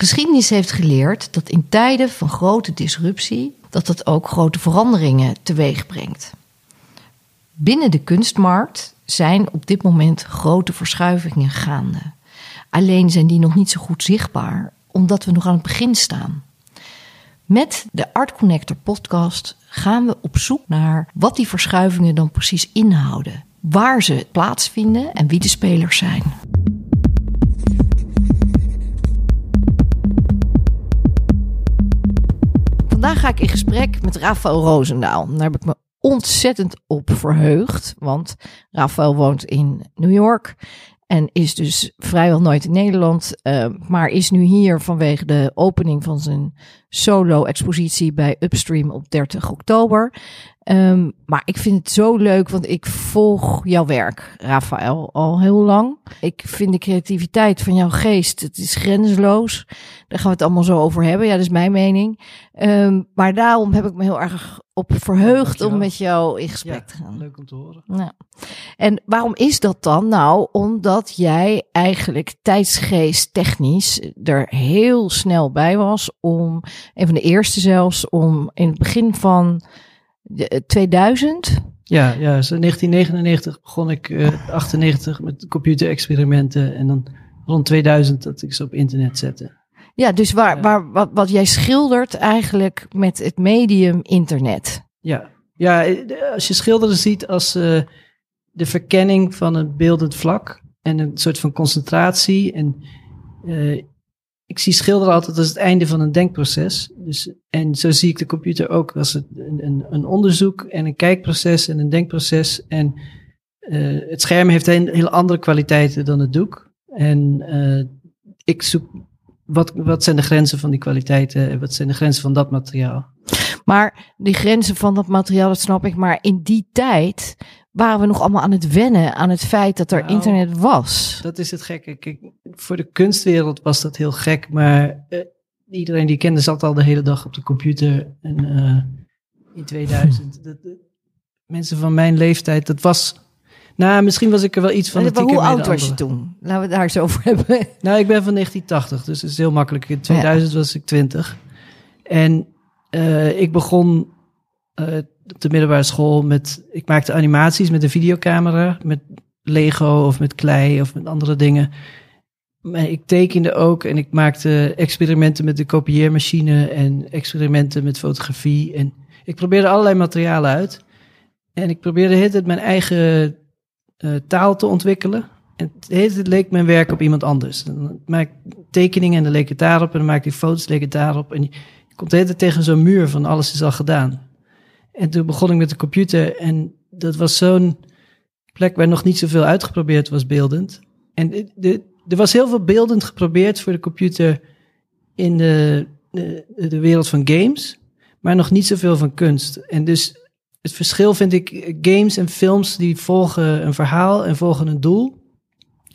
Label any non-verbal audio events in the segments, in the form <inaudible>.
Geschiedenis heeft geleerd dat in tijden van grote disruptie dat dat ook grote veranderingen teweeg brengt. Binnen de kunstmarkt zijn op dit moment grote verschuivingen gaande. Alleen zijn die nog niet zo goed zichtbaar, omdat we nog aan het begin staan. Met de Art Connector podcast gaan we op zoek naar wat die verschuivingen dan precies inhouden, waar ze plaatsvinden en wie de spelers zijn. Vandaag ga ik in gesprek met Rafael Roosendaal. Daar heb ik me ontzettend op verheugd, want Rafael woont in New York en is dus vrijwel nooit in Nederland, uh, maar is nu hier vanwege de opening van zijn solo-expositie bij Upstream op 30 oktober. Um, maar ik vind het zo leuk, want ik volg jouw werk, Rafael, al heel lang. Ik vind de creativiteit van jouw geest, het is grenzeloos. Daar gaan we het allemaal zo over hebben. Ja, dat is mijn mening. Um, maar daarom heb ik me heel erg op verheugd om met jou in gesprek te gaan. Leuk om te horen. Nou. En waarom is dat dan? Nou, omdat jij eigenlijk tijdsgeest technisch er heel snel bij was om, een van de eerste zelfs, om in het begin van 2000. Eh, ja, ja, so 1999 begon ik, uh, 98 met computerexperimenten en dan rond 2000 dat ik ze op internet zette. Ja, dus waar, waar, wat, wat jij schildert eigenlijk met het medium internet. Ja, ja eh, als je schilderen ziet als uh, de verkenning van een beeldend vlak en een soort van concentratie. En uh, ik zie schilderen altijd als het einde van een denkproces. Dus, en zo zie ik de computer ook als een, een, onderzoek en een kijkproces en een denkproces. En uh, het scherm heeft een heel andere kwaliteiten dan het doek. En uh, ik zoek wat, wat zijn de grenzen van die kwaliteiten en wat zijn de grenzen van dat materiaal. Maar die grenzen van dat materiaal, dat snap ik. Maar in die tijd waren we nog allemaal aan het wennen aan het feit dat er nou, internet was. Dat is het gekke. Kijk, voor de kunstwereld was dat heel gek, maar uh, iedereen die kende zat al de hele dag op de computer. En uh, in 2000, <laughs> dat, mensen van mijn leeftijd, dat was... Nou, misschien was ik er wel iets van. Maar hoe oud was je toen? Laten we het daar eens over hebben. <laughs> Nou, ik ben van 1980, dus het is heel makkelijk. In 2000 ja. was ik 20. En uh, ik begon op de middelbare school met. Ik maakte animaties met een videocamera, met Lego of met klei of met andere dingen. Maar ik tekende ook en ik maakte experimenten met de kopieermachine en experimenten met fotografie. En ik probeerde allerlei materialen uit. En ik probeerde het mijn eigen uh, taal te ontwikkelen. En het leek mijn werk op iemand anders. Dan maak tekeningen en dan leek het daarop. En dan maak ik foto's, leek het daarop. En je komt de hele tegen zo'n muur van alles is al gedaan. En toen begon ik met de computer en dat was zo'n plek waar nog niet zoveel uitgeprobeerd was beeldend. En de, er was heel veel beeldend geprobeerd voor de computer in de, de, de wereld van games, maar nog niet zoveel van kunst. En dus het verschil vind ik, games en films die volgen een verhaal en volgen een doel.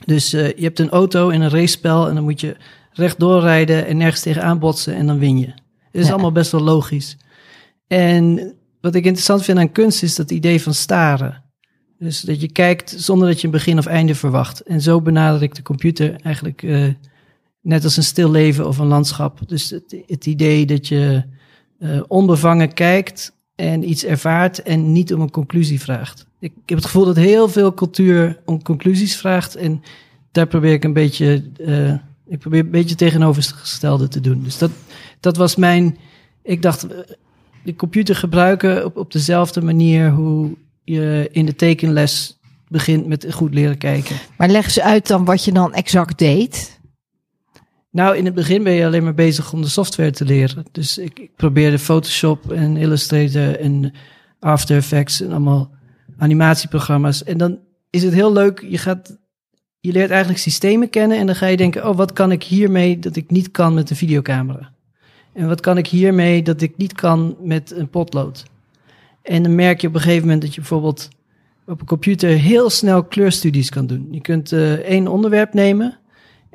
Dus uh, je hebt een auto in een racespel en dan moet je rechtdoor rijden en nergens tegenaan botsen en dan win je. Het is ja. allemaal best wel logisch. En wat ik interessant vind aan kunst is dat idee van staren. Dus dat je kijkt zonder dat je een begin of einde verwacht. En zo benader ik de computer eigenlijk uh, net als een stil leven of een landschap. Dus het, het idee dat je uh, onbevangen kijkt en iets ervaart en niet om een conclusie vraagt. Ik, ik, heb het gevoel dat heel veel cultuur om conclusies vraagt. En daar probeer ik een beetje, uh, ik probeer een beetje tegenovergestelde te doen. Dus dat, dat was mijn. Ik dacht, de computer gebruiken op, op dezelfde manier hoe je in de tekenles begint met goed leren kijken. Maar leg ze uit dan wat je dan exact deed. Nou, in het begin ben je alleen maar bezig om de software te leren. Dus ik, ik probeerde Photoshop en Illustrator en After Effects en allemaal animatieprogramma's. En dan is het heel leuk. Je gaat, je leert eigenlijk systemen kennen en dan ga je denken: oh, wat kan ik hiermee dat ik niet kan met een videocamera? En wat kan ik hiermee dat ik niet kan met een potlood? En dan merk je op een gegeven moment dat je bijvoorbeeld op een computer heel snel kleurstudies kan doen. Je kunt uh, één onderwerp nemen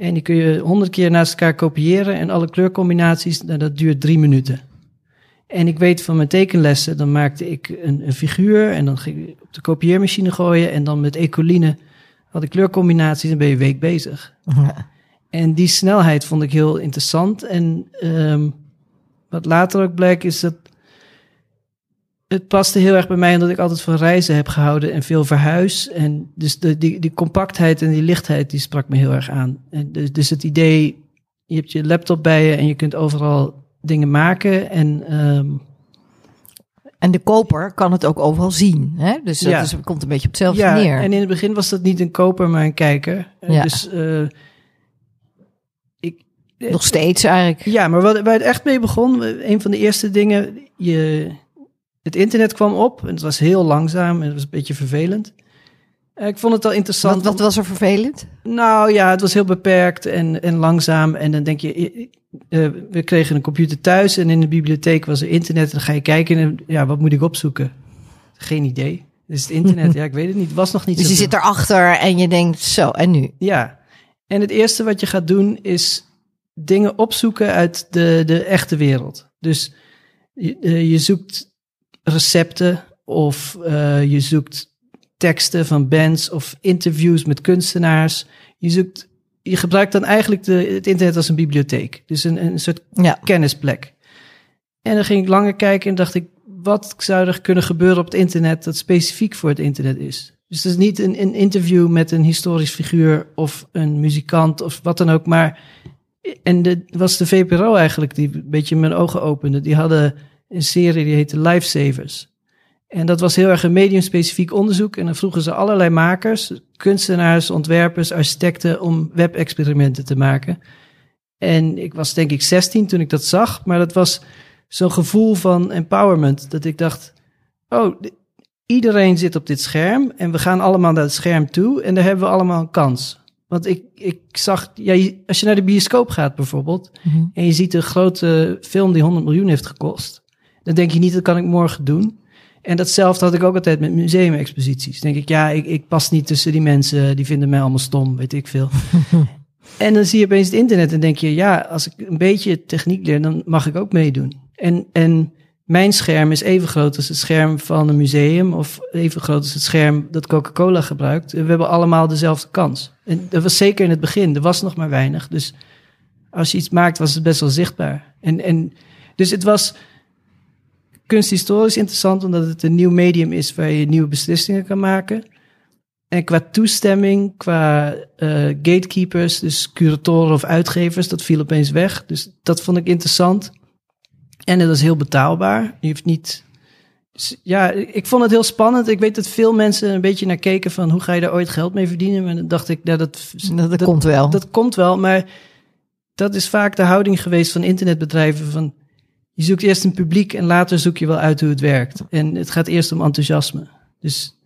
en die kun je honderd keer naast elkaar kopiëren en alle kleurcombinaties, nou, dat duurt drie minuten. En ik weet van mijn tekenlessen, dan maakte ik een, een figuur en dan ging ik op de kopieermachine gooien en dan met ecoline had ik kleurcombinaties en ben je een week bezig. Ja. En die snelheid vond ik heel interessant. En ehm, wat later ook bleek is dat het paste heel erg bij mij omdat ik altijd van reizen heb gehouden en veel verhuis. En dus de, die, die compactheid en die lichtheid die sprak me heel erg aan. En dus, dus het idee, je hebt je laptop bij je en je kunt overal dingen maken. En, ehm, En de koper kan het ook overal zien. Hè? Dus dat Ja. is, komt een beetje op hetzelfde ja, neer. en in het begin was dat niet een koper, maar een kijker. Eh, Ja. Dus eh, ik, Nog steeds eigenlijk. Ja, maar wat, waar het echt mee begon, een van de eerste dingen, je, het internet kwam op en het was heel langzaam en het was een beetje vervelend. Eh, Ik vond het al interessant. Wat, wat was er vervelend? Nou ja, het was heel beperkt en, en langzaam. En dan denk je, eh, we kregen een computer thuis en in de bibliotheek was er internet. En dan ga je kijken en ja, wat moet ik opzoeken? Geen idee. Dus het internet, <laughs> ja, ik weet het niet. Het was nog niet Dus je zoveel. zit erachter en je denkt, zo, en nu? Ja, en het eerste wat je gaat doen is dingen opzoeken uit de, de echte wereld. Dus je, eh, je zoekt recepten of eh, je zoekt teksten van bands of interviews met kunstenaars. Je, zoekt, je gebruikt dan eigenlijk de, het internet als een bibliotheek. Dus een, een soort Ja. kennisplek. En dan ging ik langer kijken en dacht ik, wat zou er kunnen gebeuren op het internet dat specifiek voor het internet is? Dus het is niet een, een interview met een historisch figuur of een muzikant of wat dan ook, maar en de, was de VPRO eigenlijk die een beetje mijn ogen opende. Die hadden een serie die heette Lifesavers. En dat was heel erg een mediumspecifiek onderzoek. En dan vroegen ze allerlei makers, kunstenaars, ontwerpers, architecten om webexperimenten te maken. En ik was denk ik 16 toen ik dat zag, maar dat was zo'n gevoel van empowerment. Dat ik dacht, oh, iedereen zit op dit scherm en we gaan allemaal naar het scherm toe en daar hebben we allemaal een kans. Want ik, ik zag, ja, als je naar de bioscoop gaat bijvoorbeeld Mhm. en je ziet een grote film die 100 miljoen heeft gekost, dan denk je niet, dat kan ik morgen doen. En datzelfde had ik ook altijd met museumexposities. Denk ik, ja, ik, ik pas niet tussen die mensen, die vinden mij allemaal stom, weet ik veel. <laughs> en dan zie je opeens het internet en denk je, ja, als ik een beetje techniek leer, dan mag ik ook meedoen. En, en mijn scherm is even groot als het scherm van een museum of even groot als het scherm dat Coca-Cola gebruikt. We hebben allemaal dezelfde kans. En dat was zeker in het begin, er was nog maar weinig. Dus als je iets maakt, was het best wel zichtbaar. En, en dus het was kunsthistorisch interessant, omdat het een nieuw medium is waar je nieuwe beslissingen kan maken. En qua toestemming, qua eh, gatekeepers, dus curatoren of uitgevers, dat viel opeens weg. Dus dat vond ik interessant. En het was heel betaalbaar. Je hoeft niet. Ja, ik vond het heel spannend. Ik weet dat veel mensen een beetje naar keken van hoe ga je daar ooit geld mee verdienen. Maar dan dacht ik, dat, Dat, dat komt wel. dat komt wel, maar dat is vaak de houding geweest van internetbedrijven. Van, je zoekt eerst een publiek en later zoek je wel uit hoe het werkt. En het gaat eerst om enthousiasme. Dus,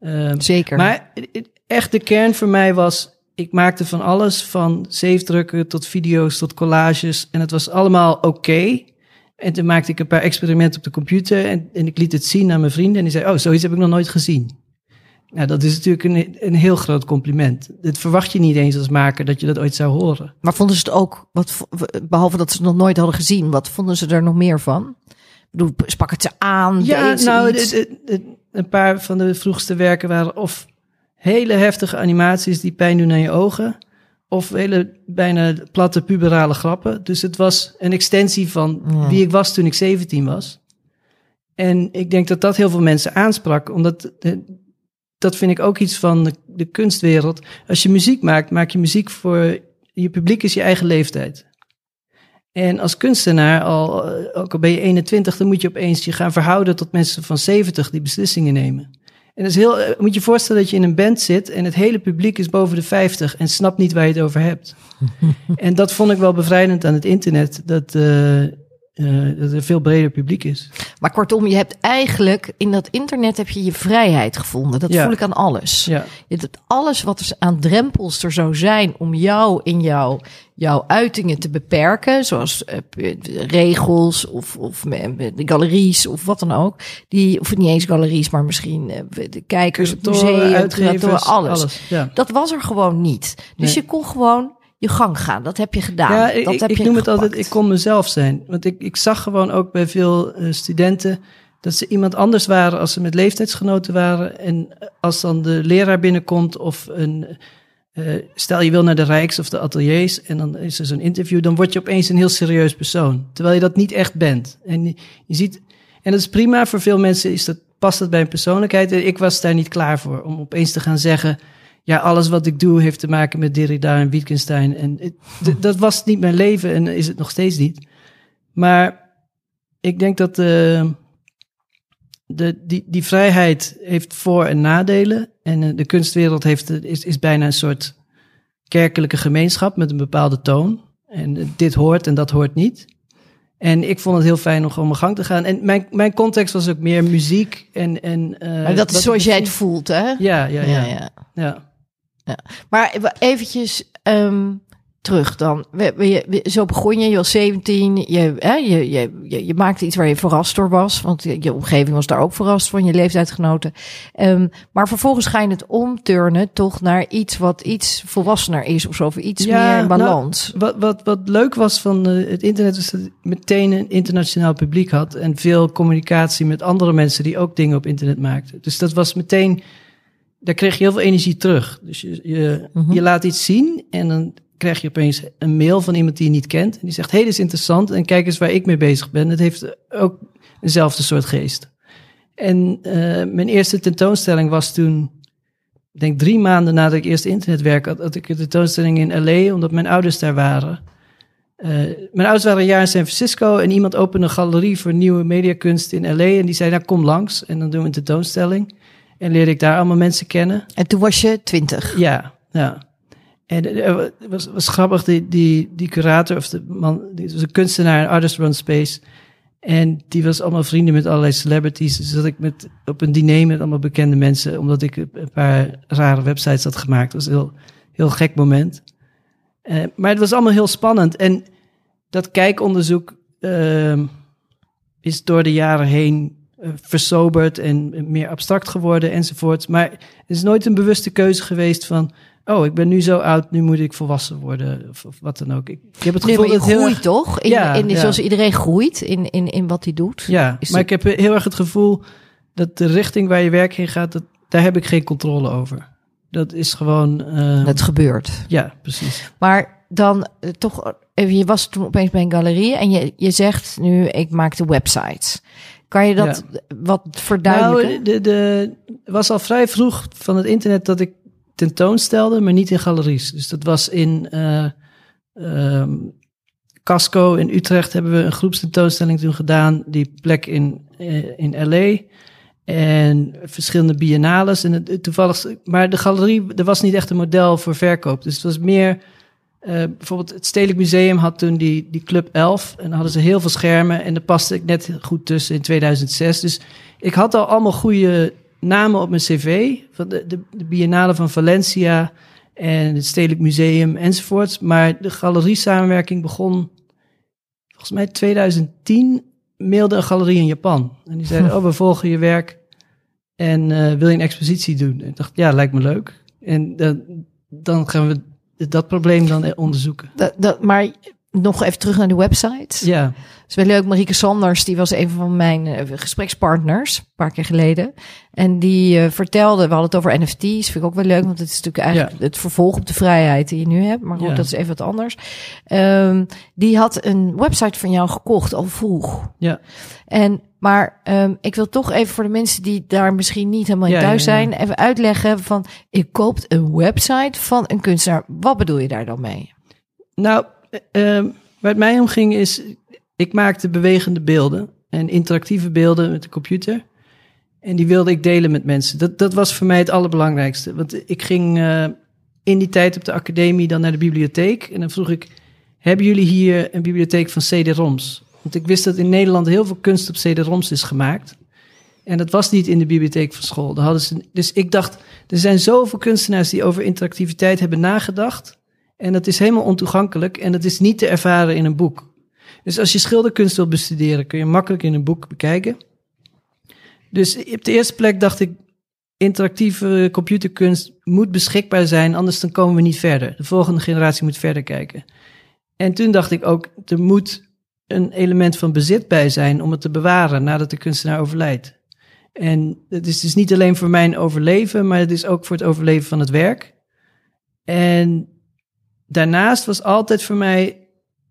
ehm, Zeker. maar echt de kern voor mij was, ik maakte van alles, van zeefdrukken tot video's tot collages. En het was allemaal oké. En toen maakte ik een paar experimenten op de computer en, en ik liet het zien aan mijn vrienden. En die zei, oh, zoiets heb ik nog nooit gezien. Nou, dat is natuurlijk een, een heel groot compliment. Dat verwacht je niet eens als maker dat je dat ooit zou horen. Maar vonden ze het ook, wat, behalve dat ze het nog nooit hadden gezien, wat vonden ze er nog meer van? Ik bedoel, sprak het ze aan? Ja, nou, iets? het- het- het- een paar van de vroegste werken waren of hele heftige animaties die pijn doen aan je ogen, of hele bijna platte puberale grappen. Dus het was een extensie van Ja. wie ik was toen ik 17 was. En ik denk dat dat heel veel mensen aansprak, omdat dat vind ik ook iets van de, de kunstwereld. Als je muziek maakt, maak je muziek voor je publiek is je eigen leeftijd. En als kunstenaar, al, eh, ook al ben je 21, dan moet je opeens je gaan verhouden tot mensen van 70 die beslissingen nemen. En dat is heel, eh, moet je je voorstellen dat je in een band zit en het hele publiek is boven de 50 en snapt niet waar je het over hebt. <laughs> en dat vond ik wel bevrijdend aan het internet, dat, eh, eh, dat er een veel breder publiek is. Maar kortom, je hebt eigenlijk in dat internet heb je je vrijheid gevonden. Dat Ja. voel ik aan alles. Ja, hebt alles wat er aan drempels er zou zijn om jou in jouw, jouw uitingen te beperken, zoals eh, regels of, of de galeries of wat dan ook. Die, of niet eens galeries, maar misschien eh, de kijkers, museum, uitgevers, alles. alles. Ja. Dat was er gewoon niet. Dus Nee. je kon gewoon je gang gaan. Dat heb je gedaan. Ja, ik, dat ik, heb ik je noem het altijd, ik kon mezelf zijn. Want ik, ik zag gewoon ook bij veel eh, studenten dat ze iemand anders waren als ze met leeftijdsgenoten waren. En als dan de leraar binnenkomt of een, eh, stel je wil naar de Rijks of de ateliers en dan is er zo'n interview, dan word je opeens een heel serieus persoon. Terwijl je dat niet echt bent. En je, je ziet, en dat is prima, voor veel mensen is dat, past dat bij een persoonlijkheid. En ik was daar niet klaar voor om opeens te gaan zeggen, ja, alles wat ik doe heeft te maken met Derrida en Wittgenstein. En het- <laughs> dat was niet mijn leven en is het nog steeds niet. Maar ik denk dat de, de, die, die vrijheid heeft voor- en nadelen. En eh, de kunstwereld heeft, eh, is, is bijna een soort kerkelijke gemeenschap met een bepaalde toon. En eh, dit hoort en dat hoort niet. En ik vond het heel fijn om gewoon mijn gang te gaan. En mijn, mijn context was ook meer muziek. En, en, eh, Maar dat is zoals jij het voelt, hè? Ja, ja, ja. ja, ja. ja. Maar eventjes ehm, terug dan. We, we- we- zo begon je, je was 17. Je, hè, je, je, je, je maakte iets waar je verrast door was. Want je, je omgeving was daar ook verrast van, je leeftijdsgenoten. Ehm, maar vervolgens ga je het omturnen toch naar iets wat iets volwassener is. Of zo, of iets Ja, meer in nou, balans. Wat, wat, wat leuk was van eh, het internet is dat het meteen een internationaal publiek had. En veel communicatie met andere mensen die ook dingen op internet maakten. Dus dat was meteen, daar kreeg je heel veel energie terug. Dus je, je, Mhm. je laat iets zien en dan krijg je opeens een mail van iemand die je niet kent. En die zegt, hé, hey, dit is interessant en kijk eens waar ik mee bezig ben. Het heeft ook eenzelfde soort geest. En eh, mijn eerste tentoonstelling was toen, ik denk drie maanden nadat ik eerst internetwerk had, had ik een tentoonstelling in LA, omdat mijn ouders daar waren. Eh, mijn ouders waren een jaar in San Francisco en iemand opende een galerie voor nieuwe mediakunst in LA. En die zei, nou kom langs en dan doen we een tentoonstelling. En leerde ik daar allemaal mensen kennen. En toen was je 20. Ja, ja. En eh, het was, was grappig, die, die, die curator of de man, die was een kunstenaar, een artist run space. En die was allemaal vrienden met allerlei celebrities. Dus dat ik met, op een diner met allemaal bekende mensen, omdat ik een paar rare websites had gemaakt. Dat was een heel, heel gek moment. Eh, maar het was allemaal heel spannend. En dat kijkonderzoek ehm, is door de jaren heen eh, versoberd en meer abstract geworden enzovoort. Maar het is nooit een bewuste keuze geweest van... oh, ik ben nu zo oud, nu moet ik volwassen worden of, of wat dan ook. Ik, ik heb het Nee, gevoel maar je dat heel groeit erg- toch? In, Ja, in, ja. Zoals iedereen groeit in, in, in wat hij doet. Ja, Is maar het- ik heb heel erg het gevoel dat de richting waar je werk heen gaat... Dat, daar heb ik geen controle over. Dat is gewoon... eh, Het gebeurt. Ja, precies. Maar dan eh, toch, even, je was toen opeens bij een galerie en je, je zegt nu, ik maak de websites. Kan je dat wat verduidelijken? Nou, de, de, was al vrij vroeg van het internet dat ik tentoonstelde, maar niet in galeries. Dus dat was in eh ehm, Casco in Utrecht hebben we een groepstentoonstelling toen gedaan. Die plek in, eh, in LA. En verschillende biennales. En het, toevallig, maar de galerie, er was niet echt een model voor verkoop. Dus het was meer eh, bijvoorbeeld het Stedelijk Museum had toen die, die Club 11. En dan hadden ze heel veel schermen. En daar paste ik net goed tussen in 2006. Dus ik had al allemaal goede namen op mijn cv. Van de, de, de Biennale van Valencia en het Stedelijk Museum enzovoorts. Maar de galerie-samenwerking begon volgens mij 2010. Mailde een galerie in Japan. En die zeiden, <laughs> oh, we volgen je werk. En eh, wil je een expositie doen? En ik dacht, ja, lijkt me leuk. En dan gaan we dat probleem dan onderzoeken. Dat, dat, maar nog even terug naar de websites. Ja, is wel leuk. Marieke Sanders, die was een van mijn eh, gesprekspartners, een paar keer geleden. En die eh, vertelde, we hadden het over NFT's, vind ik ook wel leuk, want het is natuurlijk eigenlijk het vervolg op de vrijheid die je nu hebt. Maar goed, Ja. dat is even wat anders. Ehm, die had een website van jou gekocht al vroeg. ja. En, maar ehm, ik wil toch even voor de mensen die daar misschien niet helemaal in Ja, thuis ja, ja. zijn, even uitleggen van, ik koopt een website van een kunstenaar. Wat bedoel je daar dan mee? Nou, eh, waar het mij om ging is, ik maakte bewegende beelden en interactieve beelden met de computer. En die wilde ik delen met mensen. Dat, dat was voor mij het allerbelangrijkste. Want ik ging eh, in die tijd op de academie dan naar de bibliotheek. En dan vroeg ik, hebben jullie hier een bibliotheek van CD-ROMs? Want ik wist dat in Nederland heel veel kunst op CD-ROMs is gemaakt. En dat was niet in de bibliotheek van school. Daar hadden ze, dus ik dacht, er zijn zoveel kunstenaars die over interactiviteit hebben nagedacht. En dat is helemaal ontoegankelijk en dat is niet te ervaren in een boek. Dus als je schilderkunst wilt bestuderen, kun je makkelijk in een boek bekijken. Dus op de eerste plek dacht ik, interactieve computerkunst moet beschikbaar zijn, anders dan komen we niet verder. De volgende generatie moet verder kijken. En toen dacht ik ook, er moet een element van bezit bij zijn om het te bewaren nadat de kunstenaar overlijdt. En het is dus niet alleen voor mijn overleven, maar het is ook voor het overleven van het werk. En daarnaast was altijd voor mij.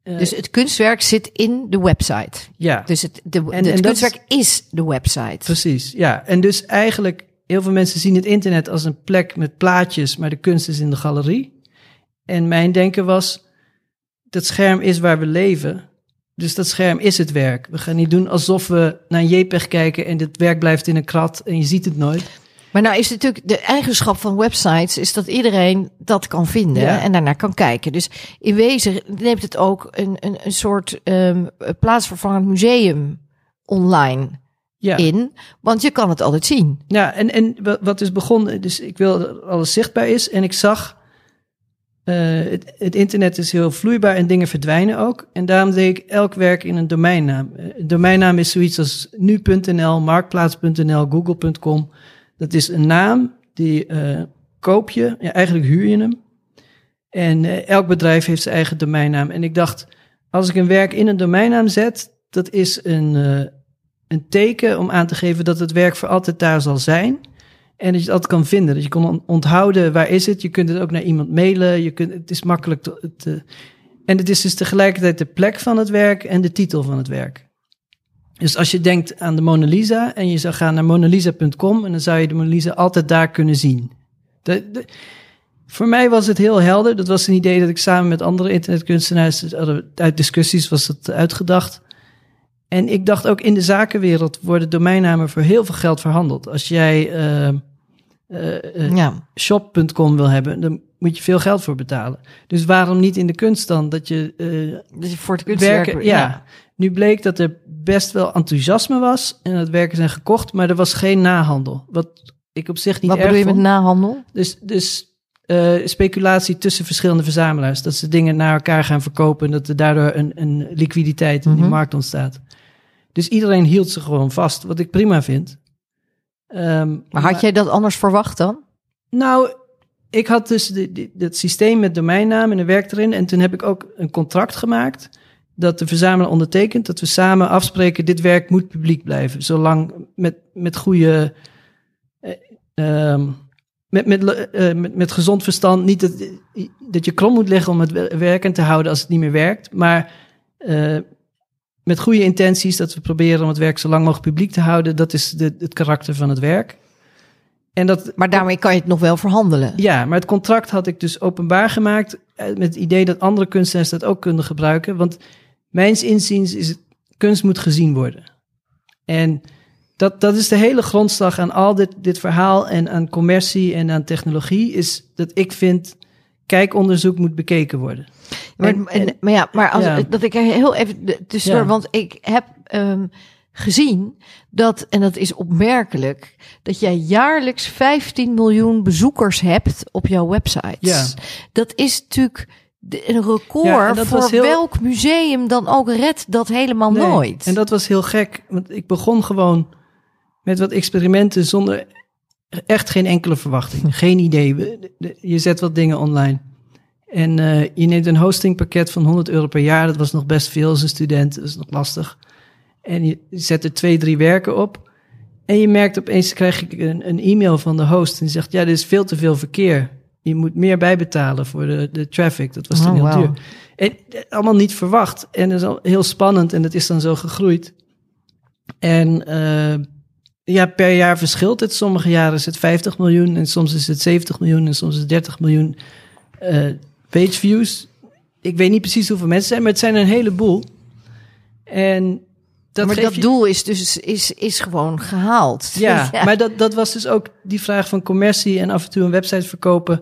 Eh, Dus het kunstwerk zit in de website. ja, Dus het, de, en het kunstwerk is de website. precies. Ja, en dus eigenlijk, heel veel mensen zien het internet als een plek met plaatjes, maar de kunst is in de galerie. En mijn denken was: dat scherm is waar we leven. Dus dat scherm is het werk. We gaan niet doen alsof we naar een JPEG kijken en dit werk blijft in een krat en je ziet het nooit. Maar nou is natuurlijk de eigenschap van websites is dat iedereen dat kan vinden Ja. en daarnaar kan kijken. Dus in wezen neemt het ook een, een, een soort ehm, plaatsvervangend museum online Ja. in, want je kan het altijd zien. Ja, en, en wa- wat is begonnen, dus ik wil dat alles zichtbaar is en ik zag, eh, het, het internet is heel vloeibaar en dingen verdwijnen ook. En daarom deed ik elk werk in een domeinnaam. Eh, Een domeinnaam is zoiets als nu.nl, marktplaats.nl, google.com. Dat is een naam, die eh, koop je, ja, eigenlijk huur je hem. En eh, elk bedrijf heeft zijn eigen domeinnaam. En ik dacht, als ik een werk in een domeinnaam zet, dat is een, eh, een teken om aan te geven dat het werk voor altijd daar zal zijn. En dat je het altijd kan vinden. Dat je kan on- onthouden waar is het. Je kunt het ook naar iemand mailen. Je kunt, het is makkelijk. En het is dus tegelijkertijd de plek van het werk en de titel van het werk. Dus als je denkt aan de Mona Lisa en je zou gaan naar monalisa.com en dan zou je de Mona Lisa altijd daar kunnen zien. De, de- voor mij was het heel helder. Dat was een idee dat ik samen met andere internetkunstenaars uit discussies was dat uitgedacht. En ik dacht ook in de zakenwereld worden domeinnamen voor heel veel geld verhandeld. Als jij eh, eh, eh, Ja. shop.com wil hebben, dan moet je veel geld voor betalen. Dus waarom niet in de kunst dan dat je eh, Dus voor het kunstwerk. werken? Ja. Nu bleek dat er best wel enthousiasme was en dat werken zijn gekocht, maar er was geen nahandel. Wat ik op zich niet Wat erg bedoel je met nahandel? Dus, dus eh, speculatie tussen verschillende verzamelaars. Dat ze dingen naar elkaar gaan verkopen en dat er daardoor een, een liquiditeit in die Mhm. markt ontstaat. Dus iedereen hield ze gewoon vast, wat ik prima vind. Ehm, Maar had jij dat anders verwacht dan? nou, ik had dus de, de- het systeem met domeinnaam en een werk erin. En toen heb ik ook een contract gemaakt dat de verzamelaar ondertekent. Dat we samen afspreken, dit werk moet publiek blijven. Zolang met, met goede... ehm, met, met, eh, met, met gezond verstand. Niet dat, dat je krom moet liggen om het wer- werken te houden als het niet meer werkt. Maar eh, met goede intenties dat we proberen om het werk zo lang mogelijk publiek te houden. Dat is de, het karakter van het werk. En dat, Maar daarmee kan je het nog wel verhandelen. ja, maar het contract had ik dus openbaar gemaakt met het idee dat andere kunstenaars dat ook kunnen gebruiken. Want mijns inziens is het, kunst moet gezien worden. En dat, dat is de hele grondslag aan al dit, dit verhaal en aan commercie en aan technologie, is dat ik vind kijkonderzoek moet bekeken worden. Maar, En- maar ja, maar als, Ja. dat ik er heel even tussendoor, Ja. want ik heb ehm, gezien dat, en dat is opmerkelijk, dat jij jaarlijks 15 miljoen bezoekers hebt op jouw websites. Ja. Dat is natuurlijk een record Ja, en dat voor was heel- welk museum dan ook redt dat helemaal Nee, nooit. En dat was heel gek, want ik begon gewoon met wat experimenten zonder echt geen enkele verwachting. Geen idee. Je zet wat dingen online. En eh, je neemt een hostingpakket van 100 euro per jaar. Dat was nog best veel als een student. Dat is nog lastig. En je zet er twee, drie werken op. En je merkt opeens, krijg ik een, een e-mail van de host. En die zegt, ja, er is veel te veel verkeer. Je moet meer bijbetalen voor de, de traffic. Dat was toen Oh, heel duur. En eh, allemaal niet verwacht. En dat is al heel spannend. En dat is dan zo gegroeid. En eh, ja, per jaar verschilt het. Sommige jaren is het 50 miljoen. En soms is het 70 miljoen. En soms is het 30 miljoen eh page views. Ik weet niet precies hoeveel mensen zijn. Maar het zijn een heleboel. En dat maar dat je- doel is dus is, is gewoon gehaald. <laughs> ja, maar dat, dat was dus ook die vraag van commercie en af en toe een website verkopen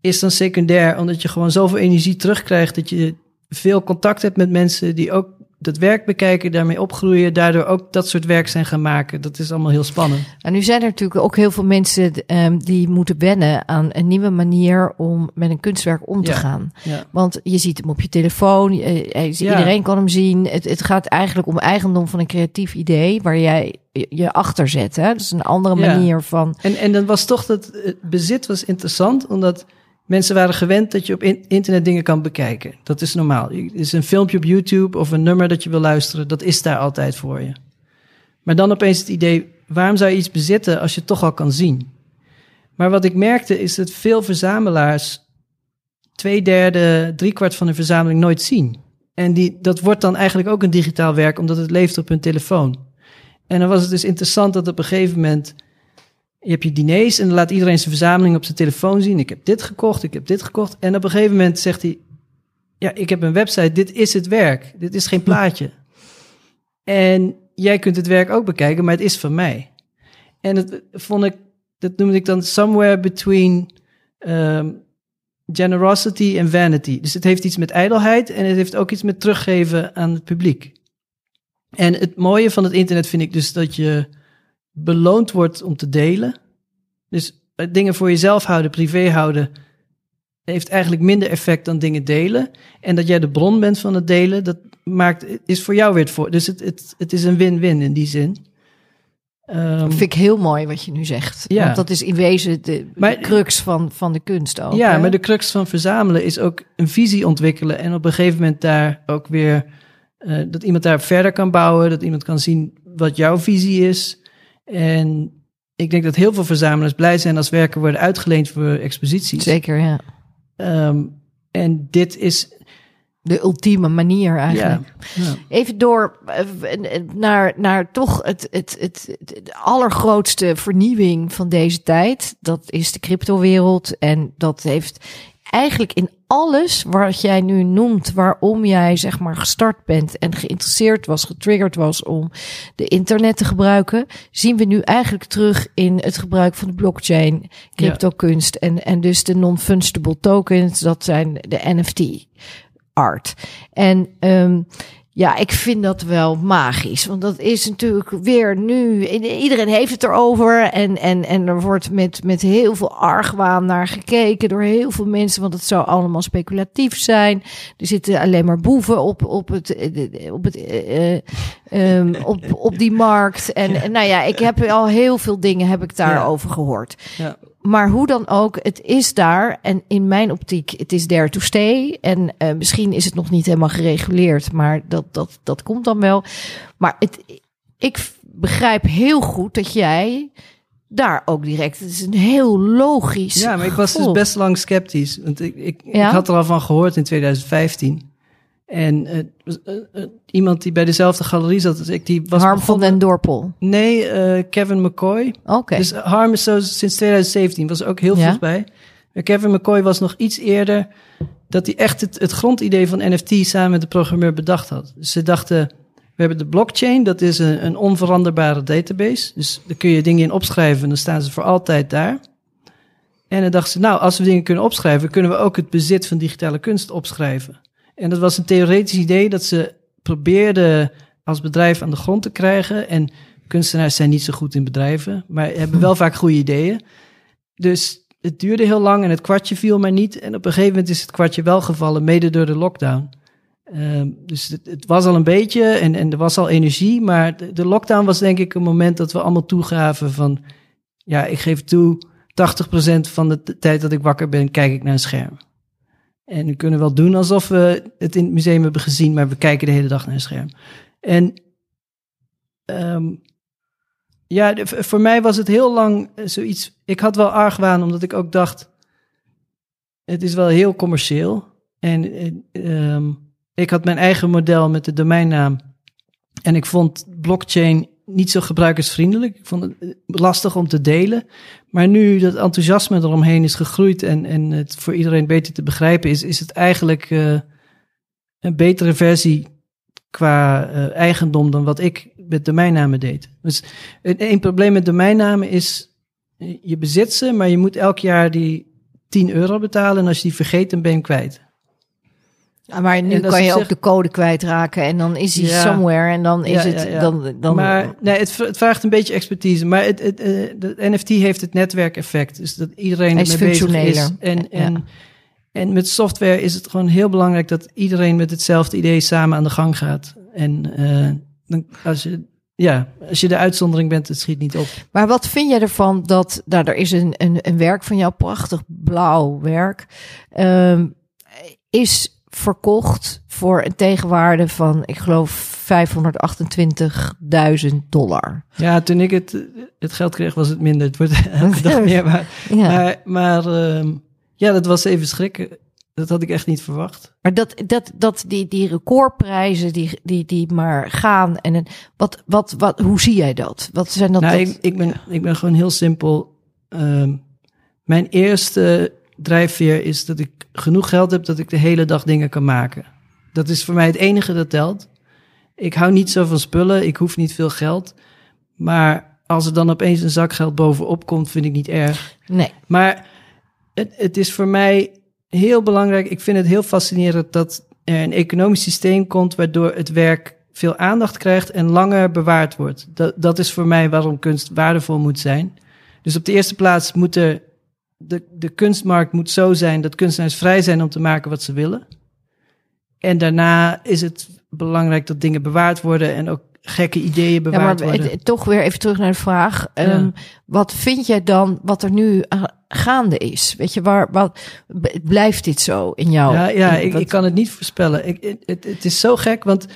is dan secundair, omdat je gewoon zoveel energie terugkrijgt dat je veel contact hebt met mensen die ook dat werk bekijken, daarmee opgroeien, daardoor ook dat soort werk zijn gaan maken. Dat is allemaal heel spannend. En nu zijn er natuurlijk ook heel veel mensen ehm, die moeten wennen aan een nieuwe manier om met een kunstwerk om te Ja. gaan. Ja. Want je ziet hem op je telefoon, je- je- Ja. iedereen kan hem zien. Het, het gaat eigenlijk om eigendom van een creatief idee waar jij je- achter zet. Hè? Dat is een andere manier van. En, en dan was toch dat het bezit was interessant, omdat mensen waren gewend dat je op in- internet dingen kan bekijken. Dat is normaal. Is een filmpje op YouTube of een nummer dat je wil luisteren, dat is daar altijd voor je. Maar dan opeens het idee, waarom zou je iets bezitten als je het toch al kan zien? Maar wat ik merkte is dat veel verzamelaars twee derde, driekwart van de verzameling nooit zien. En die, dat wordt dan eigenlijk ook een digitaal werk, omdat het leeft op hun telefoon. En dan was het dus interessant dat op een gegeven moment... je hebt je diners en dan laat iedereen zijn verzameling op zijn telefoon zien. Ik heb dit gekocht, ik heb dit gekocht. En op een gegeven moment zegt hij... ja, ik heb een website, dit is het werk. Dit is geen plaatje. En jij kunt het werk ook bekijken, maar het is van mij. En dat vond ik, dat noemde ik dan somewhere between um, generosity en vanity. Dus het heeft iets met ijdelheid en het heeft ook iets met teruggeven aan het publiek. En het mooie van het internet vind ik dus dat je beloond wordt om te delen. Dus dingen voor jezelf houden, privé houden, heeft eigenlijk minder effect dan dingen delen. En dat jij de bron bent van het delen, dat maakt, is voor jou weer het voor. Dus het, het, het is een win-win in die zin. Um, vind ik heel mooi wat je nu zegt. Ja. Want dat is in wezen de, maar, crux van, van de kunst ook. Ja, maar de crux van verzamelen is ook een visie ontwikkelen. En op een gegeven moment daar ook weer... Uh, dat iemand daar verder kan bouwen. Dat iemand kan zien wat jouw visie is. En ik denk dat heel veel verzamelaars blij zijn als werken worden uitgeleend voor exposities. Zeker, ja. Um, en dit is de ultieme manier eigenlijk. Ja, Even door eh, naar, naar toch het, het, het, het, allergrootste vernieuwing van deze tijd. Dat is de cryptowereld. En dat heeft eigenlijk in alles wat jij nu noemt, waarom jij zeg maar gestart bent en geïnteresseerd was, getriggerd was om de internet te gebruiken, zien we nu eigenlijk terug in het gebruik van de blockchain, cryptokunst en, en dus de non-fungible tokens, dat zijn de NFT art. En um, ja, ik vind dat wel magisch. Want dat is natuurlijk weer nu. Iedereen heeft het erover. En, en, en er wordt met, met heel veel argwaan naar gekeken door heel veel mensen. Want het zou allemaal speculatief zijn. Er zitten alleen maar boeven op, op, het, op, het, uh, um, op, op die markt. En, <laughs> en nou ja, ik heb al heel veel dingen heb ik daarover gehoord. Ja maar hoe dan ook, het is daar. En in mijn optiek, het is there to stay. En uh, misschien is het nog niet helemaal gereguleerd, maar dat, dat, dat komt dan wel. Maar het, ik begrijp heel goed dat jij daar ook direct. Het is een heel logisch. Ja, maar ik was dus best lang sceptisch. Want ik, ik, ja? ik had er al van gehoord in 2015. En uh, uh, iemand die bij dezelfde galerie zat als ik, die was... Harm van den Dorpel? Nee, Kevin McCoy. Oké. Dus Harm is zo sinds 2017, was ook heel ja? bij. Kevin McCoy was nog iets eerder dat hij echt het, het grondidee van NFT samen met de programmeur bedacht had. Dus ze dachten, we hebben de blockchain, dat is een, een onveranderbare database. Dus daar kun je dingen in opschrijven en dan staan ze voor altijd daar. En dan dachten ze, nou, als we dingen kunnen opschrijven, kunnen we ook het bezit van digitale kunst opschrijven. En dat was een theoretisch idee dat ze probeerden als bedrijf aan de grond te krijgen. En kunstenaars zijn niet zo goed in bedrijven, maar hebben wel vaak goede ideeën. Dus het duurde heel lang en het kwartje viel maar niet. En op een gegeven moment is het kwartje wel gevallen, mede door de lockdown. Um, dus het, het, was al een beetje en, en er was al energie, maar de, de, lockdown was denk ik een moment dat we allemaal toegaven van, ja, ik geef toe, 80% van de tijd dat ik wakker ben, kijk ik naar een scherm. En we kunnen wel doen alsof we het in het museum hebben gezien, maar we kijken de hele dag naar een scherm. En um, ja, voor mij was het heel lang zoiets. Ik had wel argwaan, omdat ik ook dacht: het is wel heel commercieel. En um, ik had mijn eigen model met de domeinnaam. En ik vond blockchain niet zo gebruikersvriendelijk. Ik vond het eh, lastig om te delen. Maar nu dat enthousiasme eromheen is gegroeid en, en het voor iedereen beter te begrijpen is, is het eigenlijk uh, een betere versie qua uh, eigendom dan wat ik met domeinnamen deed. Dus een, een probleem met domeinnamen is, je bezit ze, maar je moet elk jaar die 10 euro betalen en als je die vergeet, dan ben je hem kwijt. Maar nu kan je ook de code kwijtraken en dan is hij somewhere en dan is het dan, dan. Maar nee, het, het, vraagt een beetje expertise. Maar het, het, uh, de NFT heeft het netwerkeffect, dus dat iedereen is ermee bezig is. En, en, en met software is het gewoon heel belangrijk dat iedereen met hetzelfde idee samen aan de gang gaat. En uh, dan, als je ja, als je de uitzondering bent, het schiet niet op. Maar wat vind jij ervan dat, nou, er is een, een, een werk van jou, prachtig blauw werk, um, is verkocht voor een tegenwaarde van, ik geloof, 528.000 dollar. Ja, toen ik het, het geld kreeg, was het minder. Het wordt <laughs> elke <laughs> dag meer. Maar, ja. maar, maar uh, ja, dat was even schrikken. Dat had ik echt niet verwacht. Maar dat, dat, dat die, die recordprijzen die, die, die maar gaan. En een- wat, wat, wat, hoe zie jij dat? Wat zijn dat? nou, dat- ik, ik, ben, ik ben gewoon heel simpel. Ehm, mijn eerste drijfveer is dat ik genoeg geld heb dat ik de hele dag dingen kan maken. Dat is voor mij het enige dat telt. Ik hou niet zo van spullen, ik hoef niet veel geld. Maar als er dan opeens een zak geld bovenop komt, vind ik niet erg. nee. Maar het, het is voor mij heel belangrijk. Ik vind het heel fascinerend dat er een economisch systeem komt waardoor het werk veel aandacht krijgt en langer bewaard wordt. Dat, dat is voor mij waarom kunst waardevol moet zijn. Dus op de eerste plaats moet er de, de kunstmarkt moet zo zijn dat kunstenaars vrij zijn om te maken wat ze willen. En daarna is het belangrijk dat dingen bewaard worden en ook gekke ideeën Ja, maar bewaard worden. het- toch weer even terug naar de vraag. Ja. Ehm, wat vind jij dan wat er nu aan- gaande is? Weet je, waar, wat, blijft dit zo in jou? ja, ja In- ik, wat- ik kan het niet voorspellen. Ik, het, het is zo gek, want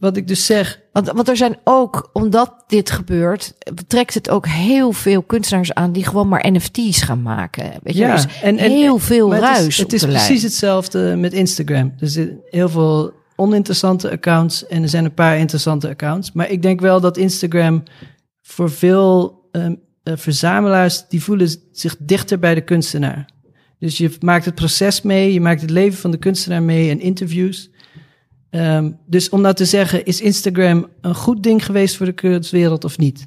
wat ik dus zeg, Want, want er zijn ook, omdat dit gebeurt, trekt het ook heel veel kunstenaars aan die gewoon maar NFT's gaan maken. Weet je, Ja, en- en- heel veel ruis Het is, het is lijn. precies hetzelfde met Instagram. Er zijn heel veel oninteressante accounts en er zijn een paar interessante accounts. Maar ik denk wel dat Instagram voor veel ehm, eh, verzamelaars, die voelen zich dichter bij de kunstenaar. Dus je maakt het proces mee, je maakt het leven van de kunstenaar mee en interviews. Ehm, dus om nou te zeggen, is Instagram een goed ding geweest voor de kunstwereld of niet?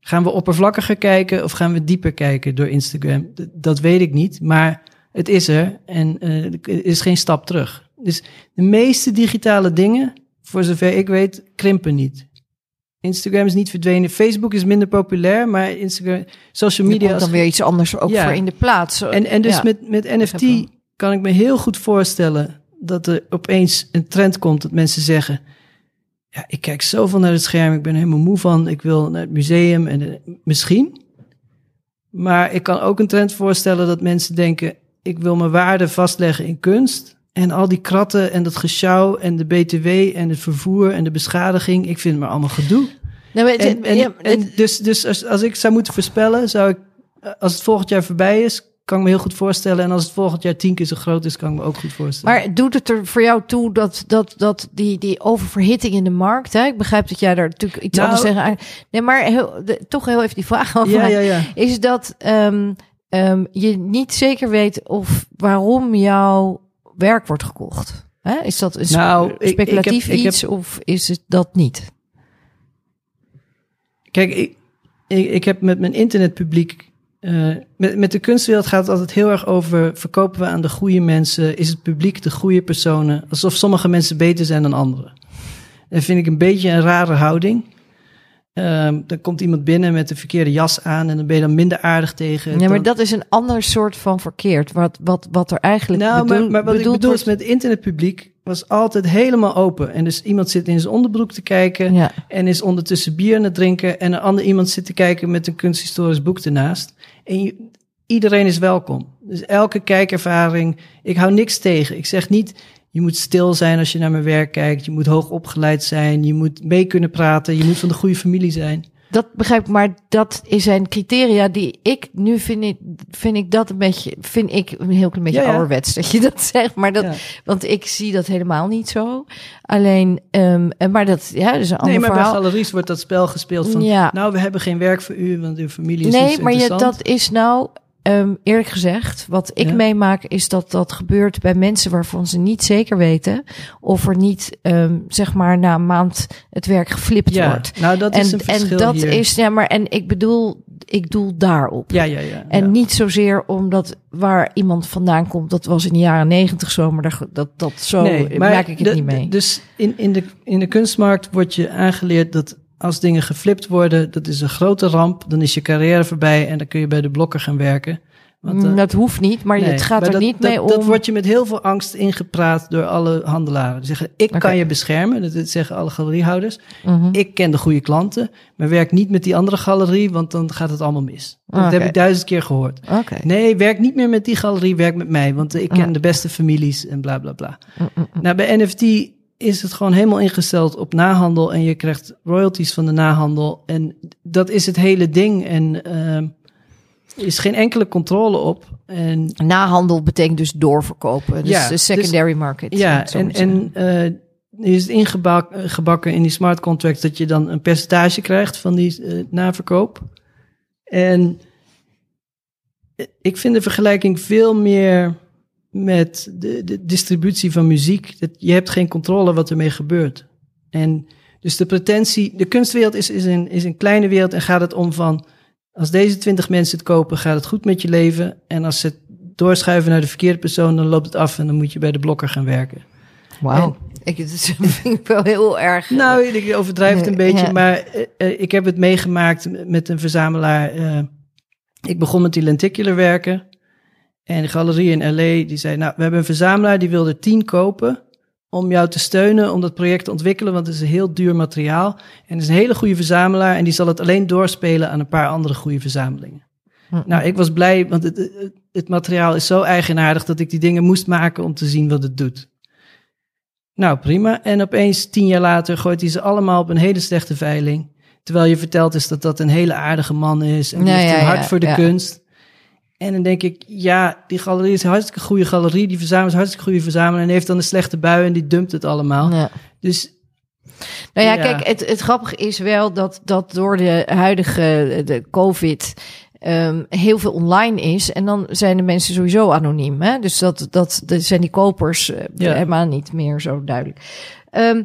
Gaan we oppervlakkiger kijken of gaan we dieper kijken door Instagram? D- dat weet ik niet, maar het is er en eh, er is geen stap terug. Dus de meeste digitale dingen, voor zover ik weet, krimpen niet. Instagram is niet verdwenen. Facebook is minder populair, maar Instagram, social Er media. komt dan als- weer iets anders ook Ja. voor in de plaats. en, en dus Ja. met, met NFT kan ik me heel goed voorstellen dat er opeens een trend komt dat mensen zeggen: Ja, ik kijk zoveel naar het scherm, ik ben er helemaal moe van, ik wil naar het museum en eh, misschien. Maar ik kan ook een trend voorstellen dat mensen denken: Ik wil mijn waarde vastleggen in kunst. En al die kratten en dat gesjouw en de BTW en het vervoer en de beschadiging, ik vind het maar allemaal gedoe. Nou, maar het- En, en, ja, en het- dus, dus als, als ik zou moeten voorspellen, zou ik, eh, als het volgend jaar voorbij is, kan ik me heel goed voorstellen. En als het volgend jaar tien keer zo groot is, kan ik me ook goed voorstellen. Maar doet het er voor jou toe dat, dat, dat die, die oververhitting in de markt, hè? ik begrijp dat jij daar natuurlijk iets Nou- anders zeggen. Nee, maar heel, de- toch heel even die vraag over ja, mij. ja, ja. Is dat ehm, ehm, je niet zeker weet of waarom jouw werk wordt gekocht? Hè? Is dat een Nou, ik- ik speculatief heb- ik heb- iets of is het dat niet? Kijk, ik, ik, ik heb met mijn internetpubliek. Eh, met, met de kunstwereld gaat het altijd heel erg over: verkopen we aan de goede mensen? Is het publiek de goede personen? Alsof sommige mensen beter zijn dan anderen. Dat vind ik een beetje een rare houding. Ehm, dan komt iemand binnen met de verkeerde jas aan en dan ben je dan minder aardig tegen. Ja, maar dat is een ander soort van verkeerd. Wat, wat, wat er eigenlijk Nou, bedoel- maar, maar wat ik bedoel wordt- is met internetpubliek was altijd helemaal open. En dus iemand zit in zijn onderbroek te kijken Ja. en is ondertussen bier aan het drinken. En een ander iemand zit te kijken met een kunsthistorisch boek ernaast. En je- iedereen is welkom. Dus elke kijkervaring, ik hou niks tegen. Ik zeg niet, je moet stil zijn als je naar mijn werk kijkt. Je moet hoog opgeleid zijn. Je moet mee kunnen praten. Je moet van de goede familie zijn. Dat begrijp ik, maar dat zijn criteria die ik nu vind ik, vind ik dat een beetje, vind ik een heel klein beetje Ja, ja. ouderwets dat je dat <laughs> zegt, maar dat, Ja. want ik zie dat helemaal niet zo. Alleen, ehm, en maar dat, ja, dat is een ander Nee, maar bij galeries wordt dat spel gespeeld van... Ja. nou, we hebben geen werk voor u, want uw familie is niet Nee, maar je, dat is nou, ehm, eerlijk gezegd, wat ik Ja. meemaak, is dat dat gebeurt bij mensen waarvan ze niet zeker weten of er niet, ehm, zeg maar, na een maand het werk geflipt Ja, wordt. nou dat is en, een verschil en dat hier. is, ja, maar en ik bedoel, ik doel daarop. Ja, ja, ja. En ja. niet zozeer omdat waar iemand vandaan komt, dat was in de jaren negentig zo, maar dat, dat, dat zo merk ik het de- niet mee. Dus in, in, de, in de kunstmarkt wordt je aangeleerd dat als dingen geflipt worden, dat is een grote ramp. Dan is je carrière voorbij en dan kun je bij de blokker gaan werken. Want, eh, dat hoeft niet, maar nee, het gaat maar er dat, niet dat, mee om. Dat wordt je met heel veel angst ingepraat door alle handelaren. Die zeggen, ik kan je beschermen. Dat, zeggen alle galeriehouders. Mhm. Ik ken de goede klanten, maar werk niet met die andere galerie, want dan gaat het allemaal mis. Dat heb ik duizend keer gehoord. Nee, werk niet meer met die galerie, werk met mij. Want ik ken de beste families en bla bla bla. Mm, mm, mm. Nou, bij NFT is het gewoon helemaal ingesteld op nahandel. En je krijgt royalties van de nahandel. En dat is het hele ding. En ehm, Er is geen enkele controle op. En Nahandel betekent dus doorverkopen. Dus Ja, de secondary market. ja, en, en eh, is het ingebakken gebakken in die smart contracts dat je dan een percentage krijgt van die eh, naverkoop. En eh, ik vind de vergelijking veel meer met de, de distributie van muziek. Dat je hebt geen controle wat ermee gebeurt. En dus de pretentie, de kunstwereld is, is, een, is een kleine wereld en gaat het om van, als deze twintig mensen het kopen, gaat het goed met je leven. En als ze het doorschuiven naar de verkeerde persoon, dan loopt het af en dan moet je bij de blokker gaan werken. Wauw. Ik, dat vind ik wel heel erg. Nou, ik overdrijf het een Nee, beetje, ja. maar eh, eh, ik heb het meegemaakt met een verzamelaar. eh, ik begon met die lenticular werken. En de galerie in LA, die zei, nou, we hebben een verzamelaar, die wilde tien kopen om jou te steunen om dat project te ontwikkelen, want het is een heel duur materiaal. En het is een hele goede verzamelaar en die zal het alleen doorspelen aan een paar andere goede verzamelingen. Hm. Nou, ik was blij, want het, het, het materiaal is zo eigenaardig dat ik die dingen moest maken om te zien wat het doet. Nou, prima. En opeens, tien jaar later, gooit hij ze allemaal op een hele slechte veiling. Terwijl je verteld is dat dat een hele aardige man is. En die heeft ja, een hart ja, voor de ja. kunst. En dan denk ik, ja, die galerie is een hartstikke goede galerie. Die verzamelaar is hartstikke goede verzamelaar. En heeft dan een slechte bui en die dumpt het allemaal. Ja. Dus Nou ja, Ja. kijk, het, het grappige is wel dat, dat door de huidige de COVID ehm, heel veel online is. En dan zijn de mensen sowieso anoniem. Hè? Dus dat, dat, dat zijn die kopers eh, Ja. helemaal niet meer zo duidelijk. Ehm,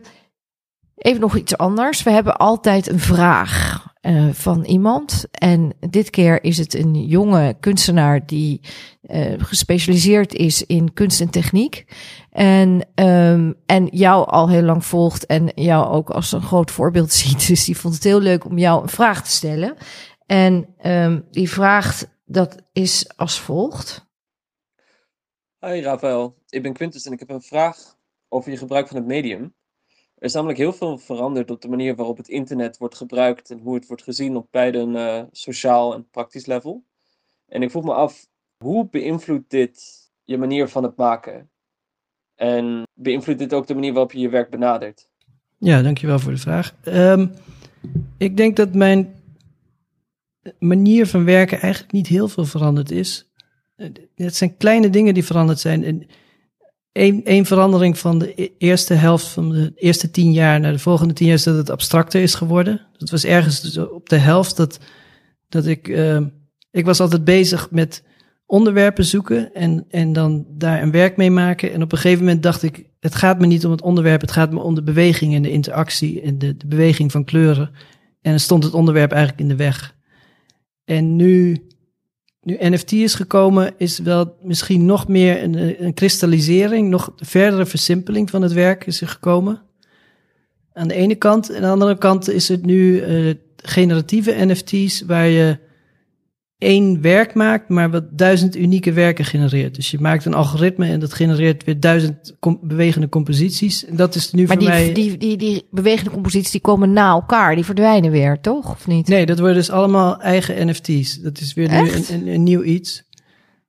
even nog iets anders. We hebben altijd een vraag eh, van iemand. En dit keer is het een jonge kunstenaar die eh, gespecialiseerd is in kunst en techniek. En, ehm, en jou al heel lang volgt en jou ook als een groot voorbeeld <laughs> ziet. Dus die vond het heel leuk om jou een vraag te stellen. En ehm, die vraagt, dat is als volgt. Hi Rafael, ik ben Quintus en ik heb een vraag over je gebruik van het medium. Er is namelijk heel veel veranderd op de manier waarop het internet wordt gebruikt en hoe het wordt gezien op beide een eh, sociaal en praktisch level. En ik vroeg me af, hoe beïnvloedt dit je manier van het maken? En beïnvloedt dit ook de manier waarop je je werk benadert? Ja, dankjewel voor de vraag. Ehm, ik denk dat mijn manier van werken eigenlijk niet heel veel veranderd is. Eh, Het zijn kleine dingen die veranderd zijn. En één verandering van de e- eerste helft van de eerste tien jaar naar de volgende tien jaar is dat het abstracter is geworden. Dat was ergens dus op de helft dat, dat ik... ehm, ik was altijd bezig met onderwerpen zoeken en, en dan daar een werk mee maken. En op een gegeven moment dacht ik, het gaat me niet om het onderwerp, het gaat me om de beweging en de interactie en de, de beweging van kleuren. En dan stond het onderwerp eigenlijk in de weg. En nu, nu NFT is gekomen, is wel misschien nog meer een, een kristallisering, nog verdere versimpeling van het werk is er gekomen. Aan de ene kant. Aan de andere kant is het nu eh, generatieve NFT's, waar je één werk maakt, maar wat duizend unieke werken genereert. Dus je maakt een algoritme en dat genereert weer duizend com- bewegende composities. En dat is nu Maar voor die, mij... die, die, die bewegende composities die komen na elkaar, die verdwijnen weer, toch? Of niet? Nee, dat worden dus allemaal eigen NFT's. Dat is weer nu een, een, een nieuw iets.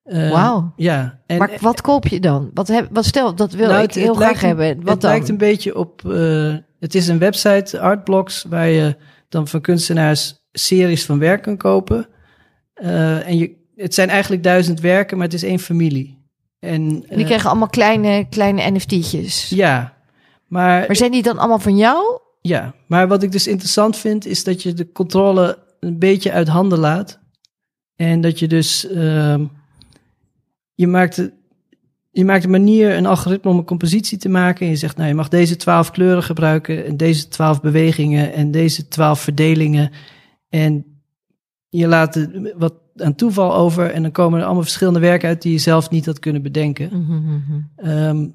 Eh, Wauw. Ja. En, maar wat koop je dan? Wat, heb, wat stel, dat wil Nou, ik het- heel het graag een- hebben. Wat het dan? lijkt een beetje op... eh, het is een website, Artblocks, waar je dan van kunstenaars series van werk kan kopen. Eh, en je, het zijn eigenlijk duizend werken, maar het is één familie. En, En die eh, krijgen allemaal kleine, kleine NFT'tjes. Ja, maar, Maar zijn die dan allemaal van jou? ja, maar wat ik dus interessant vind, is dat je de controle een beetje uit handen laat. En dat je dus... ehm, je maakt... de- Je maakt een manier, een algoritme om een compositie te maken. En je zegt, nou, je mag deze twaalf kleuren gebruiken. En deze twaalf bewegingen. En deze twaalf verdelingen. En je laat wat aan toeval over. En dan komen er allemaal verschillende werken uit die je zelf niet had kunnen bedenken. Ehm,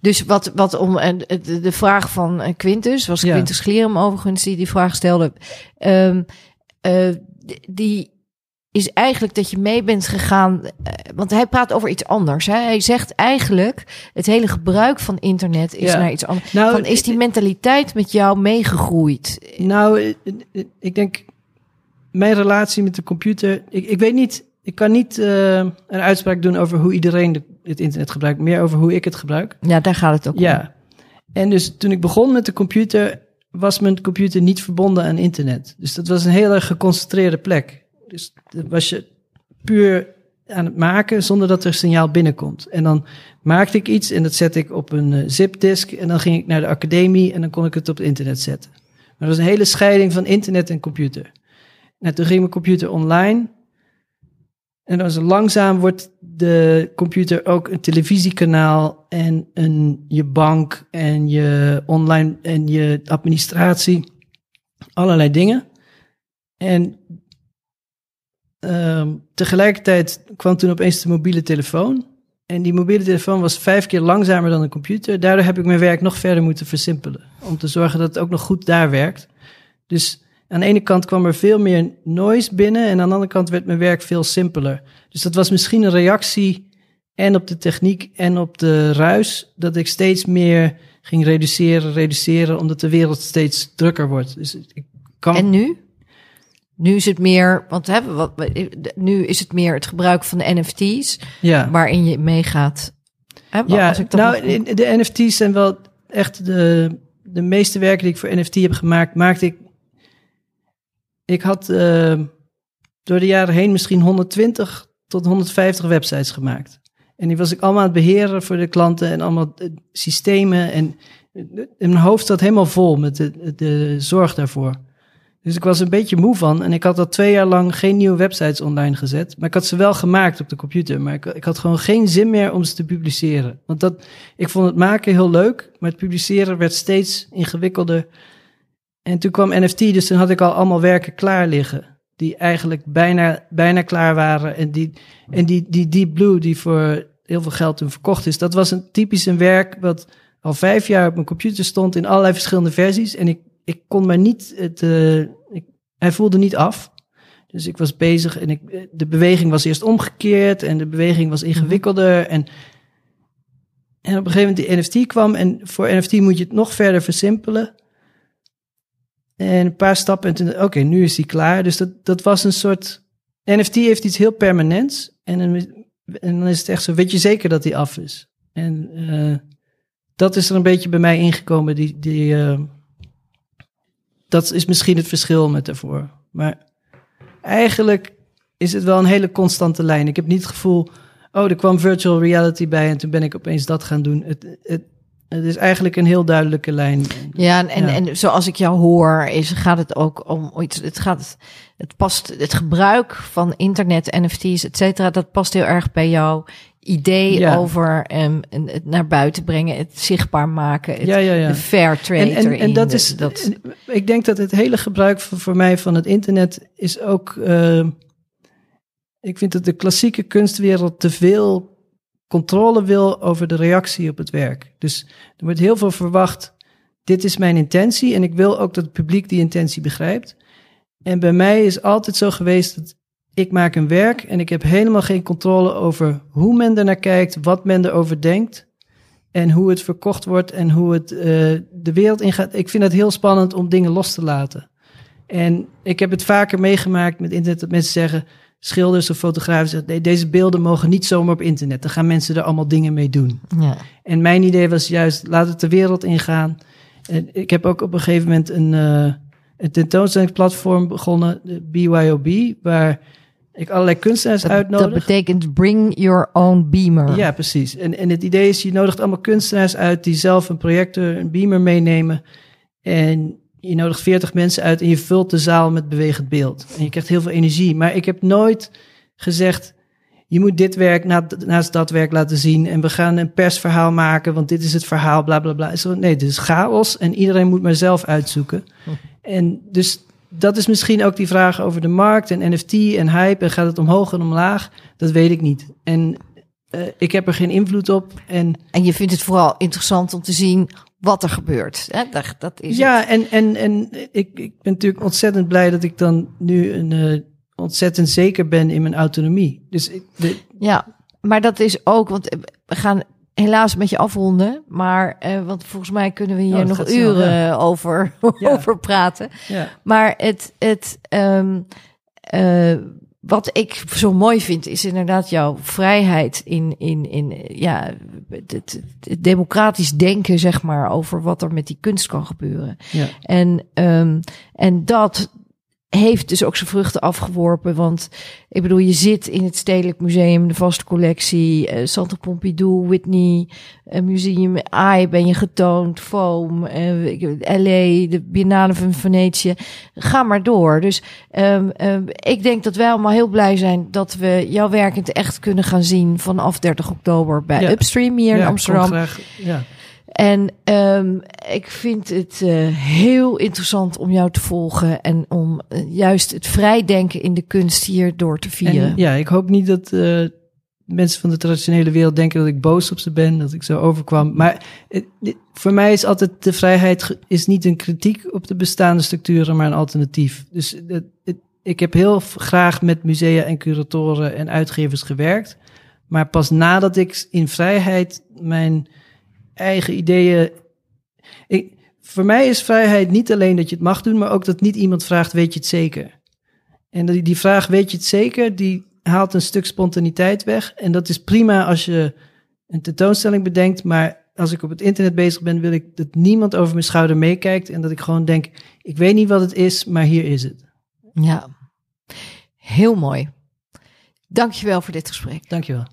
Dus wat, wat om en de, vraag van eh, Quintus, was Ja. Quintus Glerum overigens die die vraag stelde. Eh, d- die is eigenlijk dat je mee bent gegaan, eh, want hij praat over iets anders. Hè? Hij zegt eigenlijk het hele gebruik van internet is Ja. naar iets anders. nou, Van, is die mentaliteit met jou meegegroeid? Nou, eh, eh, ik denk mijn relatie met de computer. Ik, ik weet niet, ik kan niet eh, een uitspraak doen over hoe iedereen de- het internet gebruikt, meer over hoe ik het gebruik. Ja, daar gaat het ook om. Ja. En dus toen ik begon met de computer, was mijn computer niet verbonden aan internet. Dus dat was een heel erg geconcentreerde plek. Dus dat was je puur aan het maken zonder dat er signaal binnenkomt. En dan maakte ik iets en dat zette ik op een uh, zipdisk en dan ging ik naar de academie en dan kon ik het op het internet zetten. Maar dat was een hele scheiding van internet en computer. En toen ging mijn computer online en dan langzaam wordt de computer ook een televisiekanaal en een, je bank en je online en je administratie. Allerlei dingen. En um, tegelijkertijd kwam toen opeens de mobiele telefoon. En die mobiele telefoon was vijf keer langzamer dan een computer. Daardoor heb ik mijn werk nog verder moeten versimpelen. Om te zorgen dat het ook nog goed daar werkt. Dus aan de ene kant kwam er veel meer noise binnen. En aan de andere kant werd mijn werk veel simpeler. Dus dat was misschien een reactie en op de techniek en op de ruis. Dat ik steeds meer ging reduceren, reduceren. Omdat de wereld steeds drukker wordt. Dus ik kan... En nu? Nu is het meer, want hè, wat, nu is het meer het gebruik van de NFT's, ja. waarin je meegaat. Hè, ja, als ik nou, de NFT's zijn wel echt de, de meeste werken die ik voor NFT heb gemaakt, maakte ik. Ik had uh, door de jaren heen misschien 120 tot 150 websites gemaakt. En die was ik allemaal aan het beheren voor de klanten en allemaal systemen. En in mijn hoofd zat helemaal vol met de, de zorg daarvoor. Dus ik was een beetje moe van. En ik had al twee jaar lang geen nieuwe websites online gezet. Maar ik had ze wel gemaakt op de computer. Maar ik, ik had gewoon geen zin meer om ze te publiceren. Want dat, ik vond het maken heel leuk. Maar het publiceren werd steeds ingewikkelder. En toen kwam NFT. Dus toen had ik al allemaal werken klaar liggen. Die eigenlijk bijna, bijna klaar waren. En die, en die, die Deep Blue, die voor heel veel geld toen verkocht is. Dat was een typisch een werk wat al vijf jaar op mijn computer stond in allerlei verschillende versies. En ik ik kon maar niet, het, uh, ik, hij voelde niet af. Dus ik was bezig en ik, de beweging was eerst omgekeerd en de beweging was ingewikkelder. En, en op een gegeven moment de NFT kwam en voor NFT moet je het nog verder versimpelen. En een paar stappen en toen, oké, nu is die klaar. Dus dat, dat was een soort, NFT heeft iets heel permanents. En, en dan is het echt zo, weet je zeker dat die af is? En uh, dat is er een beetje bij mij ingekomen, die, die, uh, dat is misschien het verschil met daarvoor. Maar eigenlijk is het wel een hele constante lijn. Ik heb niet het gevoel, oh, er kwam virtual reality bij en toen ben ik opeens dat gaan doen. Het, het, het is eigenlijk een heel duidelijke lijn. Ja, en, en, en zoals ik jou hoor, is, gaat het ook om iets. Het gaat, het past, het gebruik van internet, NFT's, et cetera, dat past heel erg bij jou idee over um, het naar buiten brengen, het zichtbaar maken, het, ja, ja, fair trade en, en, en dat is, dat... ik denk dat het hele gebruik voor, voor mij van het internet is ook, uh, ik vind dat de klassieke kunstwereld te veel controle wil over de reactie op het werk. Dus er wordt heel veel verwacht, dit is mijn intentie en ik wil ook dat het publiek die intentie begrijpt. En bij mij is altijd zo geweest dat ik maak een werk en ik heb helemaal geen controle over hoe men er naar kijkt, wat men erover denkt en hoe het verkocht wordt en hoe het uh, de wereld ingaat. Ik vind het heel spannend om dingen los te laten. En ik heb het vaker meegemaakt met internet dat mensen zeggen, schilders of fotografen zeggen, nee, deze beelden mogen niet zomaar op internet. Dan gaan mensen er allemaal dingen mee doen. Ja. En mijn idee was juist, laat het de wereld ingaan. En ik heb ook op een gegeven moment een, uh, een tentoonstellingsplatform begonnen, de BYOB, waar ik allerlei kunstenaars dat, uitnodig. Dat betekent bring your own beamer. Ja, precies. En, en het idee is, je nodigt allemaal kunstenaars uit die zelf een projector, een beamer meenemen. En je nodigt 40 mensen uit en je vult de zaal met bewegend beeld. En je krijgt heel veel energie. Maar ik heb nooit gezegd, je moet dit werk naast dat werk laten zien. En we gaan een persverhaal maken, want dit is het verhaal, bla bla bla. Nee, het is chaos en iedereen moet maar zelf uitzoeken. Hm. En dus dat is misschien ook die vraag over de markt en NFT en hype. En gaat het omhoog en omlaag? Dat weet ik niet. En uh, ik heb er geen invloed op. En, en je vindt het vooral interessant om te zien wat er gebeurt. Hè? Dat, dat is ja, het. en, en, en ik, ik ben natuurlijk ontzettend blij dat ik dan nu een, uh, ontzettend zeker ben in mijn autonomie. Dus ik, de... Ja, maar dat is ook, want we gaan helaas met je afronden. Maar uh, want volgens mij kunnen we hier oh, nog uren over, <laughs> ja. over praten. Ja. Maar het, het um, uh, wat ik zo mooi vind, is inderdaad jouw vrijheid in, in, in ja, het, het democratisch denken, zeg maar, over wat er met die kunst kan gebeuren. Ja. En, um, en dat heeft dus ook zijn vruchten afgeworpen. Want ik bedoel, je zit in het Stedelijk Museum, de vaste collectie, uh, Centre Pompidou, Whitney, uh, Museum AI ben je getoond, Foam, uh, LA, de Biennale van Venetië. Ga maar door. Dus um, um, ik denk dat wij allemaal heel blij zijn dat we jouw werk in het echt kunnen gaan zien vanaf 30 oktober bij ja. Upstream hier ja, in Amsterdam. Ja. En um, ik vind het uh, heel interessant om jou te volgen en om uh, juist het vrijdenken in de kunst hier door te vieren. En, ja, ik hoop niet dat uh, mensen van de traditionele wereld denken dat ik boos op ze ben, dat ik zo overkwam. Maar voor mij is altijd de vrijheid is niet een kritiek op de bestaande structuren, maar een alternatief. Dus ik heb heel graag met musea en curatoren en uitgevers gewerkt. Maar pas nadat ik in vrijheid mijn eigen ideeën. Ik, voor mij is vrijheid niet alleen dat je het mag doen, maar ook dat niet iemand vraagt: weet je het zeker? En die, die vraag: weet je het zeker? Die haalt een stuk spontaniteit weg. En dat is prima als je een tentoonstelling bedenkt, maar als ik op het internet bezig ben, wil ik dat niemand over mijn schouder meekijkt en dat ik gewoon denk: ik weet niet wat het is, maar hier is het. Ja, heel mooi. Dankjewel voor dit gesprek. Dankjewel.